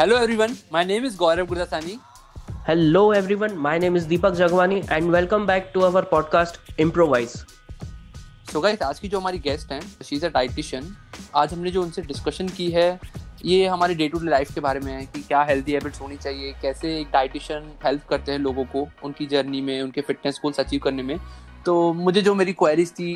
Hello everyone, my name is Gaurav Gurdasani. Hello everyone, my name is Deepak Jagwani and welcome back to our podcast Improvise. So guys, आज की जो हमारी guest हैं she is a dietitian आज हमने जो उनसे discussion की है ये हमारी डे टू डे लाइफ के बारे में है कि क्या हेल्दी हैबिट्स होनी चाहिए कैसे एक डाइटिशियन हेल्प करते हैं लोगों को उनकी जर्नी में उनके फिटनेस गोल्स अचीव करने में। तो मुझे जो मेरी क्वेरीज थी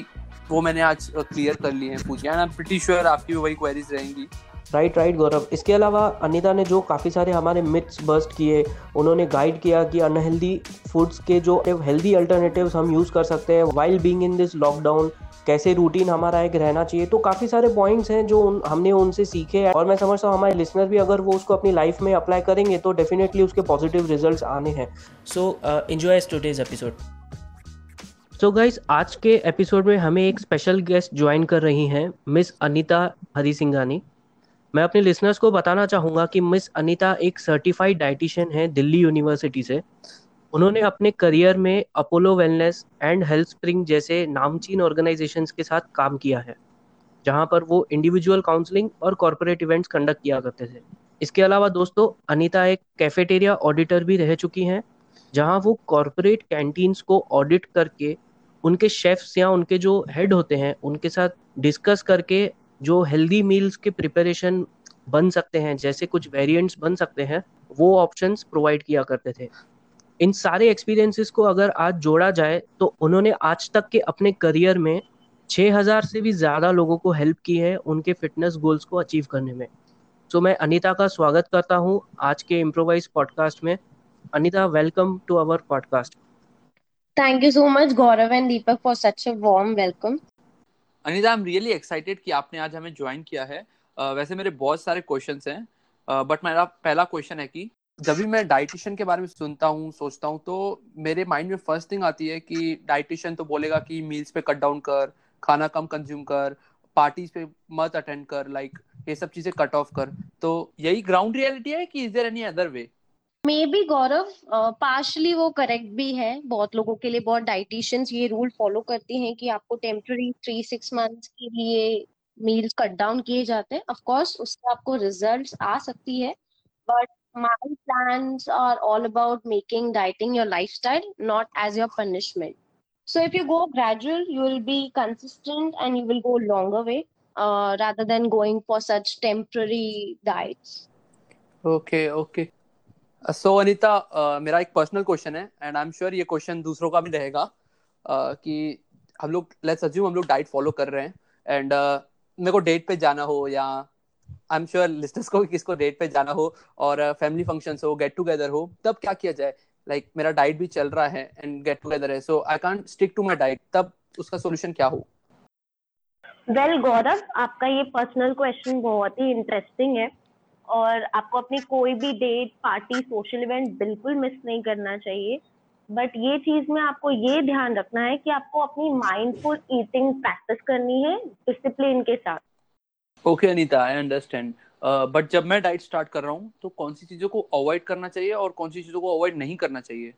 वो मैंने आज क्लियर कर ली है पूछ। आई एम प्रीटी श्योर आपकी भी वही क्वेरीज रहेंगी। Right right Gaurav. इसके अलावा अनिता ने जो काफ़ी सारे हमारे मिथ्स बस्ट किए उन्होंने गाइड किया कि अनहेल्दी फूड्स के जो हेल्दी अल्टरनेटिव्स हम यूज़ कर सकते हैं while being in this lockdown कैसे रूटीन हमारा एक रहना चाहिए। तो काफ़ी सारे पॉइंट्स हैं जो उन, हमने उनसे सीखे हैं। और मैं समझता हूँ हमारे लिसनर भी अगर वो उसको अपनी लाइफ में अप्लाई करेंगे तो डेफिनेटली उसके पॉजिटिव रिज़ल्ट आने हैं। So enjoy today's episode so guys आज के एपिसोड में हमें एक स्पेशल गेस्ट ज्वाइन कर रही हैं मिस अनिता हरी सिंघानी मैं अपने लिसनर्स को बताना चाहूँगा कि मिस अनीता एक सर्टिफाइड डाइटिशियन है दिल्ली यूनिवर्सिटी से। उन्होंने अपने करियर में Apollo wellness and health spring जैसे नामचीन ऑर्गेनाइजेशंस के साथ काम किया है, जहाँ पर वो इंडिविजुअल काउंसलिंग और कॉरपोरेट इवेंट्स कंडक्ट किया करते थे। इसके अलावा दोस्तों अनीता एक कैफेटेरिया ऑडिटर भी रह चुकी हैं, जहाँ वो कॉरपोरेट कैंटीन्स को ऑडिट करके उनके शेफ्स या उनके जो हेड होते हैं, उनके साथ डिस्कस करके जो हेल्दी मील्स के प्रिपरेशन बन सकते हैं, जैसे कुछ वेरिएंट्स बन सकते हैं, वो ऑप्शंस प्रोवाइड किया करते थे। इन सारे एक्सपीरियंसेस को अगर आज जोड़ा जाए तो उन्होंने आज तक के अपने करियर में 6000 से भी ज़्यादा लोगों को हेल्प की है उनके फिटनेस गोल्स को अचीव करने में। तो मैं अनीता का स्वागत करता हूँ आज के इम्प्रोवाइज पॉडकास्ट में। Anita welcome to our podcast thank you so much Gaurav and Deepak for such a warm welcome Anita I am really excited कि आपने आज हमें ज्वाइन किया है। uh, वैसे मेरे बहुत सारे क्वेश्चन हैं। बट uh, मेरा पहला क्वेश्चन है कि जब भी मैं डाइटिशियन के बारे में सुनता हूँ सोचता हूँ तो मेरे माइंड में फ़र्स्ट थिंग आती है कि डाइटिशियन तो बोलेगा कि मील्स पे कट डाउन कर खाना कम कंज्यूम कर पार्टीज़ पे मत अटेंड कर लाइक like, ये सब चीज़ें कट ऑफ़ कर। तो यही ग्राउंड रियलिटी है कि is there any other way may be Gaurav partially वो करेक्ट भी है बहुत लोगों के लिए बहुत डाइटिशियंस ये रूल फॉलो करती हैं कि आपको टेम्पररी थ्री सिक्स मंथ्स के लिए मील्स कट डाउन किए जाते हैं। ऑफ़ कोर्स उससे आपको रिजल्ट्स आ सकती है but my plans are all about making dieting your lifestyle not as your punishment if you go gradual you will be consistent and you will go longer way uh, rather than going for such temporary diets. Okay okay. So Anita uh, मेरा एक personal question है and I am sure ये question दूसरों का भी रहेगा uh, कि हम लोग लेट्स अज्यूम हम लोग डाइट फॉलो कर रहे हैं एंड uh, मेरे को डेट पे जाना हो या आई एम श्योर लिस्टर्स को किसको डेट पे जाना हो और फैमिली uh, फ़ंक्शंस हो गेट टुगेदर हो तब क्या किया जाए? लाइक like, मेरा डाइट भी चल रहा है एंड गेट टुगेदर है so I can't stick to my diet तब उसका सॉल्यूशन क्या हो? वेल well, गौरव आपका ये पर्सनल क्वेश्चन बहुत ही इंटरेस्टिंग है। और आपको अपनी कोई भी डेट पार्टी सोशल इवेंट बिल्कुल मिस नहीं करना चाहिए। बट ये चीज़ में आपको ये ध्यान रखना है कि आपको अपनी माइंडफुल ईटिंग प्रैक्टिस करनी है डिसिप्लिन के साथ। Okay Anita I understand but जब मैं डाइट स्टार्ट कर रहा हूँ तो कौन सी चीज़ों को अवॉइड करना चाहिए और कौन सी चीज़ों को अवॉइड नहीं करना चाहिए?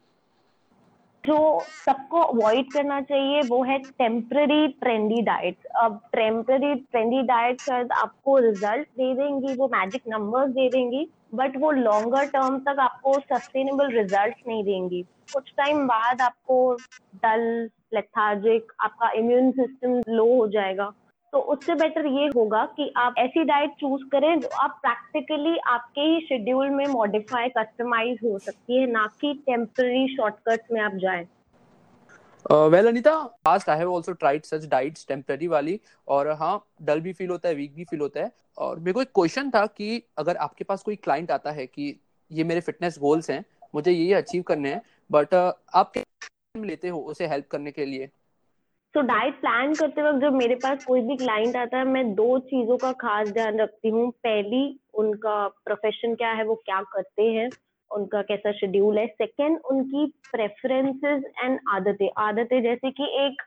जो सबको अवॉइड करना चाहिए, वो है टेम्प्ररी ट्रेंडी डाइट अब टेम्पररी ट्रेंडी डाइट शायद आपको रिज़ल्ट दे देंगी, वो मैजिक नंबर्स दे देंगी बट वो लॉन्गर टर्म तक आपको सस्टेनेबल रिज़ल्ट नहीं देंगी. कुछ टाइम बाद आपको डल लेथार्जिक आपका इम्यून सिस्टम लो हो जाएगा. तो उससे बेटर ये होगा कि आप ऐसी डाइट चूज़ करें जो आप प्रैक्टिकली आपके ही शेड्यूल में मॉडिफाई कस्टमाइज हो सकती है ना कि टेम्पररी शॉर्टकट्स में आप जाएँ। Well Anita past I have also tried such diets temporary वाली और हाँ डल भी फील होता है वीक भी फील होता है। और मेरे को एक क्वेश्चन था कि अगर आपके पास कोई क्लाइंट आता है कि ये मेरे फिटनेस गोल्स हैं मुझे ये अचीव करने हैं बट uh, आप लेते हो उसे हेल्प करने के लिए? तो डाइट प्लान करते वक्त जब मेरे पास कोई भी क्लाइंट आता है, मैं दो चीज़ों का खास ध्यान रखती हूँ। पहली, उनका प्रोफेशन क्या है, वो क्या करते हैं, उनका कैसा शेड्यूल है। सेकेंड उनकी प्रेफरेंसेस एंड आदतें। आदतें जैसे कि एक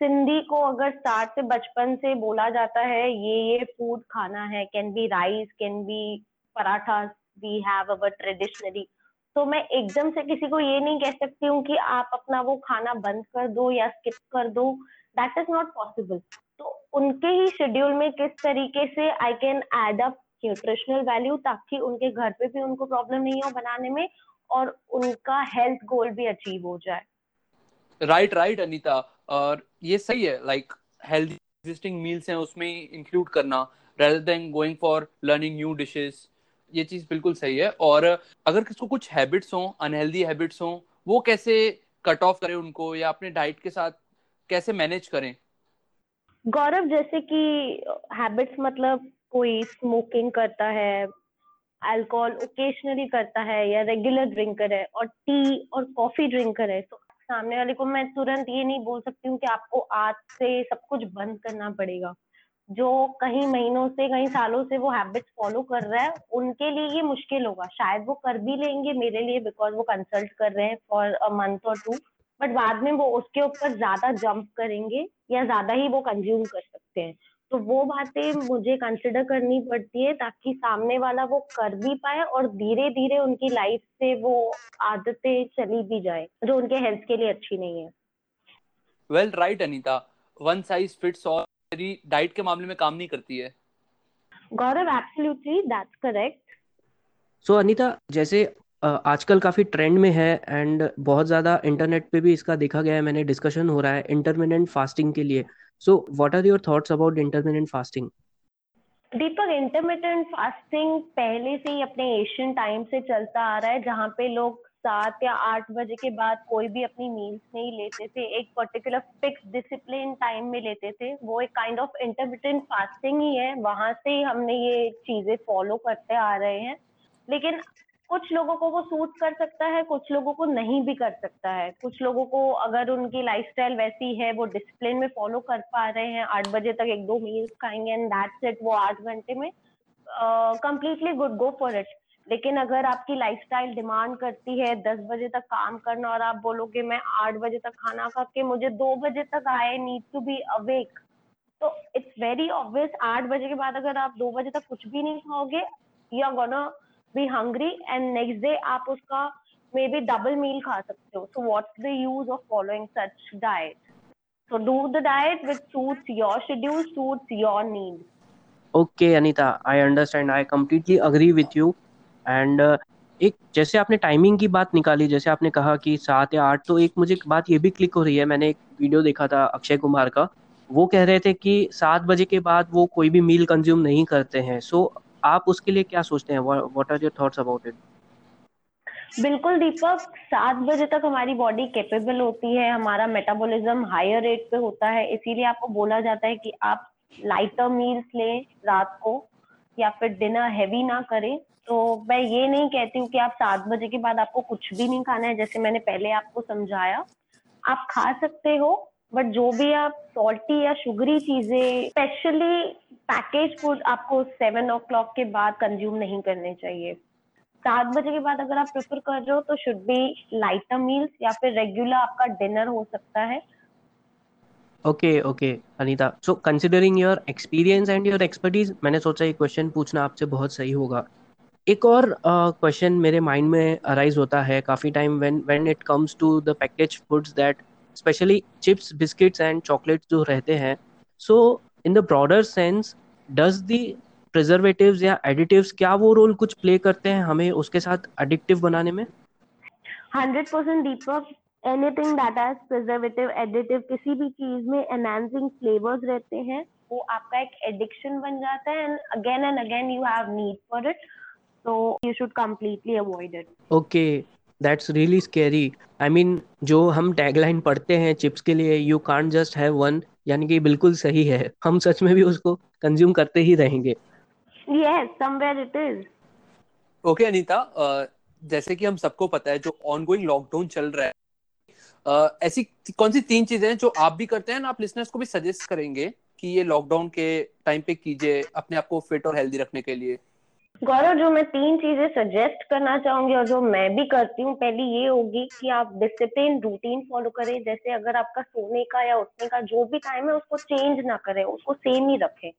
सिंधी को अगर स्टार्ट से बचपन से बोला जाता है, ये ये फ़ूड खाना है। Can be rice can be paratha. We have our traditionally तो मैं एकदम से किसी को ये नहीं कह सकती हूँ कि आप अपना वो खाना बंद कर दो या स्किप कर दो। दैट इज़ नॉट पॉसिबल तो उनके ही शेड्यूल में किस तरीके से I can add up nutritional value ताकि उनके घर पे भी उनको प्रॉब्लम नहीं हो बनाने में और उनका हेल्थ गोल भी अचीव हो जाए। राइट राइट अनीता और ये सही है लाइक हेल्दी एग्जिस्टिंग मील्स हैं, उसमें इंक्लूड करना rather than going for learning new dishes ये चीज़ बिल्कुल सही है। और अगर किसको कुछ हैबिट्स हों अनहेल्दी हैबिट्स हों, वो कैसे कट ऑफ़ करें उनको या अपने डाइट के साथ कैसे मैनेज करें? गौरव, जैसे कि हैबिट्स मतलब कोई स्मोकिंग करता है अल्कोहल ओकेशनली करता है या रेगुलर ड्रिंकर है और टी और कॉफ़ी ड्रिंकर है तो सामने वाले को मैं तुरंत ये नहीं बोल सकती हूँ कि आपको आज से सब कुछ बंद करना पड़ेगा। जो कहीं महीनों से, कहीं सालों से वो हैबिट्स फॉलो कर रहा है, उनके लिए ये मुश्किल होगा। शायद वो कर भी लेंगे मेरे लिए बिकॉज़ वो कंसल्ट कर रहे हैं फॉर अ मंथ और टू बट बाद में वो उसके ऊपर ज़्यादा जंप करेंगे या ज़्यादा ही वो कंज्यूम कर सकते हैं। तो वो बातें मुझे कंसिडर करनी पड़ती है ताकि सामने वाला वो कर भी पाए और धीरे धीरे उनकी लाइफ से वो आदतें चली भी जाए, जो उनके हेल्थ के लिए अच्छी नहीं है। Well right Anita one size fits all diet के मामले में काम नहीं करती है। Gaurav absolutely that's correct so Anita जैसे आजकल काफ़ी ट्रेंड में है एंड बहुत ज़्यादा इंटरनेट पे भी इसका देखा गया है मैंने डिस्कशन हो रहा है इंटरमिनेंट फास्टिंग के लिए। So what are your thoughts about intermittent fasting Deepak intermittent fasting पहले से ही अपने एशियन टाइम से चलता आ रहा है जहाँ पे लोग सात या आठ बजे के बाद कोई भी अपनी मील्स नहीं लेते थे। एक पर्टिकुलर फिक्स डिसिप्लिन टाइम में लेते थे। वो एक काइंड ऑफ़ इंटरमिटेंट फास्टिंग ही है। वहाँ से ही हमने ये चीज़ें फॉलो करते आ रहे हैं। लेकिन कुछ लोगों को वो सूट कर सकता है, कुछ लोगों को नहीं भी कर सकता है। कुछ लोगों को अगर उनकी लाइफस्टाइल वैसी है, वो डिसिप्लिन में फॉलो कर पा रहे हैं। आठ बजे तक एक दो मील्स खाएँगे एंड दैट्स इट वो आठ घंटे में completely good go for it लेकिन अगर आपकी लाइफस्टाइल डिमांड करती है, दस बजे तक काम करना और आप बोलोगे, मैं आठ बजे तक खाना खा के मुझे दो बजे तक I need to be awake तो इट्स वेरी ऑब्वियस आठ बजे के बाद अगर आप दो बजे तक कुछ भी नहीं खाओगे you are gonna be hungry and next day आप उसका मे बी डबल मील खा सकते हो. So what's the use of following such diet so do the diet which suits your schedule, suits your needs. Okay, anita, i understand. I completely agree with you. And एक जैसे आपने timing की बात निकाली जैसे आपने कहा कि सात या आठ तो एक मुझे एक बात ये भी क्लिक हो रही है मैंने एक वीडियो देखा था अक्षय कुमार का। वो कह रहे थे कि सात बजे के बाद वो कोई भी मील कंज्यूम नहीं करते हैं। सो so, आप उसके लिए क्या सोचते हैं? What are your thoughts about it बिल्कुल दीपक। सात बजे तक हमारी बॉडी कैपेबल होती है हमारा मेटाबॉलिज्म हायर रेट पे होता है। इसीलिए आपको बोला जाता है कि आप लाइटर मील्स लें रात को या फिर डिनर हैवी ना करें। तो मैं ये नहीं कहती हूँ कि आप सात बजे के बाद आपको कुछ भी नहीं खाना है, जैसे मैंने पहले आपको समझाया। आप खा सकते हो बट जो भी आप सॉल्टी या शुगरी चीज़ें स्पेशली पैकेज फ़ूड आपको सेवन ओ क्लॉक के बाद कंज्यूम नहीं करने चाहिए। सात बजे के बाद अगर आप प्रेफर कर रहे हो तो शुड बी लाइटर मील्स या फिर रेगुलर आपका डिनर हो सकता है। Okay okay Anita so considering your experience and your expertise मैंने सोचा ये क्वेश्चन पूछना आपसे बहुत सही होगा। एक और क्वेश्चन uh, मेरे माइंड में अराइज होता है काफ़ी time when when it comes to the package foods that specially chips biscuits and chocolates जो रहते हैं। So in the broader sense does the preservatives या एडिटिव्स क्या वो रोल कुछ प्ले करते हैं हमें उसके साथ एडिक्टिव बनाने में? Hundred percent Deepak anything that has preservative additive किसी भी चीज़ में एनहांसिंग फ्लेवर्स रहते हैं वो आपका एक एडिक्शन बन जाता है and again and again you have need for it so you should completely avoid it. Okay that's really scary I mean जो हम टैगलाइन पढ़ते हैं चिप्स के लिए you can't just have one यानी कि बिल्कुल सही है। हम सच में भी उसको कंज्यूम करते ही रहेंगे। Yes somewhere it is okay Anita जैसे कि हम सबको पता है जो ऑनगोइंग लॉकडाउन चल रहा है uh, ऐसी कौन सी तीन चीज़ें हैं जो आप भी करते हैं ना आप लिसनर्स को भी सजेस्ट करेंगे कि ये लॉकडाउन के टाइम पे कीजिए अपने आप को फिट और हेल्दी रखने के लिए। गौरव, जो मैं तीन चीज़ें सजेस्ट करना चाहूँगी और जो मैं भी करती हूँ, पहली ये होगी कि आप डिसिप्लिन रूटीन फॉलो करें। जैसे अगर आपका सोने का या उठने का जो भी टाइम है, उसको चेंज ना करें, उसको सेम ही रखें।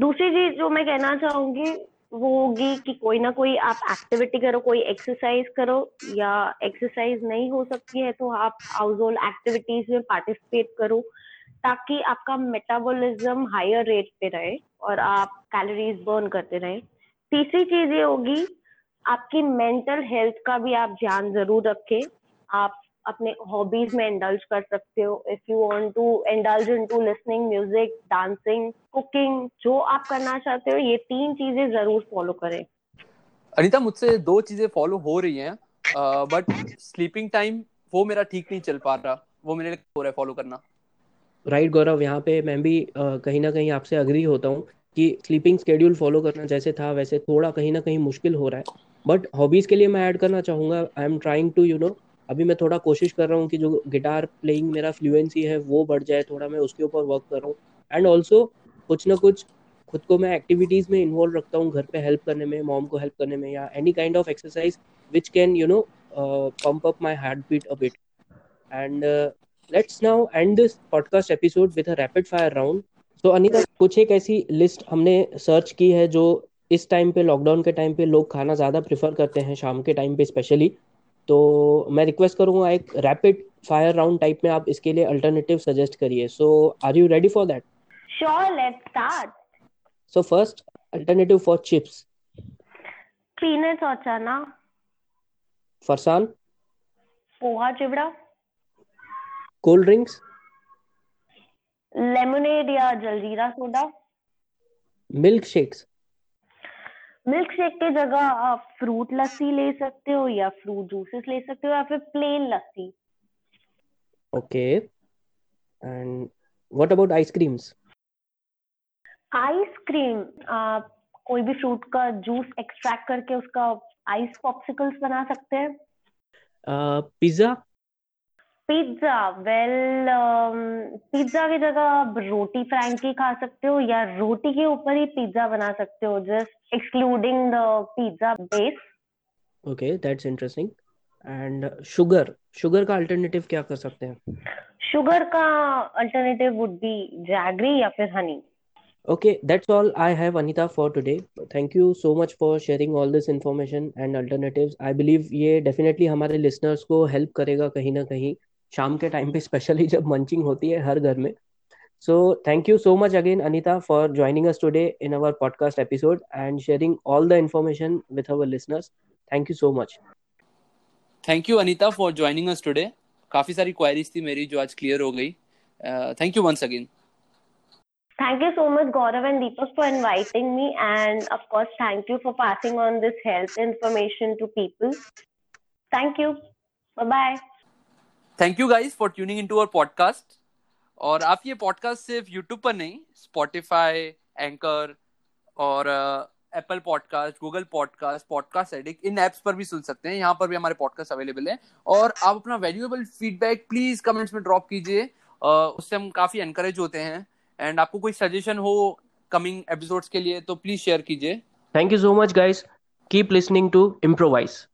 दूसरी चीज़ जो मैं कहना चाहूँगी, वो होगी कि कोई ना कोई आप एक्टिविटी करो, कोई एक्सरसाइज करो, या एक्सरसाइज नहीं हो सकती है तो आप हाउस होल्ड एक्टिविटीज़ में पार्टिसिपेट करो, ताकि आपका मेटाबॉलिज्म हायर रेट पे रहे और आप कैलोरीज बर्न करते रहे। तीसरी चीज़ ये होगी आपकी मेंटल हेल्थ का भी आप ध्यान ज़रूर रखें। आप अपने हॉबीज में इंडल्ज कर सकते हो। If you want to indulge into listening music dancing cooking जो आप करना चाहते हो ये तीन चीज़ें ज़रूर फॉलो करें। अनिता मुझसे दो चीज़ें फॉलो हो रही हैं बट स्लीपिंग टाइम वो मेरा ठीक नहीं चल पा रहा। वो मेरे लिए हो रहा है फॉलो करना। राइट right, गौरव यहाँ पे मैं भी uh, कहीं ना कहीं आपसे अग्री होता हूँ। कि स्लीपिंग स्केड्यूल फॉलो करना जैसे था, वैसे थोड़ा कहीं ना कहीं मुश्किल हो रहा है। बट हॉबीज के लिए मैं ऐड करना चाहूँगा। I am trying to you know अभी मैं थोड़ा कोशिश कर रहा हूँ कि जो गिटार प्लेइंग मेरा फ्लुएंसी है, वो बढ़ जाए, थोड़ा मैं उसके ऊपर वर्क कर रहा हूँ। एंड ऑल्सो कुछ ना कुछ खुद को मैं एक्टिविटीज़ में इन्वॉल्व रखता हूँ, घर पे हेल्प करने में मॉम को हेल्प करने में, या any kind of exercise which can you know pump up my heart beat a bit and let's now end this podcast episode with a rapid fire round so Anita कुछ एक ऐसी list हमने search की है जो इस time पे lockdown के टाइम पे लोग खाना ज़्यादा प्रेफर करते हैं शाम के टाइम पे स्पेशली तो मैं रिक्वेस्ट करूँगा एक रैपिड फायर राउंड टाइप में आप इसके लिए अल्टरनेटिव सजेस्ट करिए। So are you ready for that sure let's start so first alternative for chips peanuts और चना। Farsan poha chivda. Cold drinks lemonade या jaljeera soda milk shakes milk shake की जगह आप फ्रूट लस्सी ले सकते हो या फ्रूट जूसेस ले सकते हो या फिर plain lassi? Okay and what about ice creams ice cream आप कोई भी फ्रूट का जूस एक्सट्रैक्ट करके उसका आइस पॉप्सिकल्स बना सकते हैं? Pizza uh, pizza well pizza की जगह आप रोटी फ्रैंकी खा सकते हो या रोटी के ऊपर ही पिज्जा बना सकते हो just excluding the pizza base okay that's interesting and sugar sugar का अल्टरनेटिव क्या कर सकते हैं? शुगर का अल्टरनेटिव वुड बी जैगरी या फिर Honey Okay, that's all I have, Anita, for today. Thank you so much for sharing all this information and alternatives. I believe ये definitely हमारे listeners को help करेगा कहीं ना कहीं. शाम के टाइम पे स्पेशली जब मंचिंग होती है हर घर में so thank you so much again Anita for joining us today in our podcast episode and sharing all the information with our listeners thank you so much thank you Anita for joining us today काफ़ी सारी queries थी मेरी जो आज clear हो गई thank you once again Thank you so much, Gaurav and Deepak, for inviting me. And of course, thank you for passing on this health information to people. Thank you. Bye bye. Thank you guys for tuning in to our podcast और आप ये podcast सिर्फ़ YouTube पर नहीं Spotify Anchor और Apple podcast Google podcast podcast addict इन apps पर भी सुन सकते हैं। यहाँ पर भी हमारे पॉडकास्ट अवेलेबल है। और आप अपना वैल्यूएबल फीडबैक प्लीज़ कमेंट्स में ड्रॉप कीजिए। उससे हम काफ़ी एनकरेज होते हैं। एंड आपको कोई सजेशन हो कमिंग एपिसोड्स के लिए तो प्लीज़ शेयर कीजिए। Thank you so much guys keep listening to improvise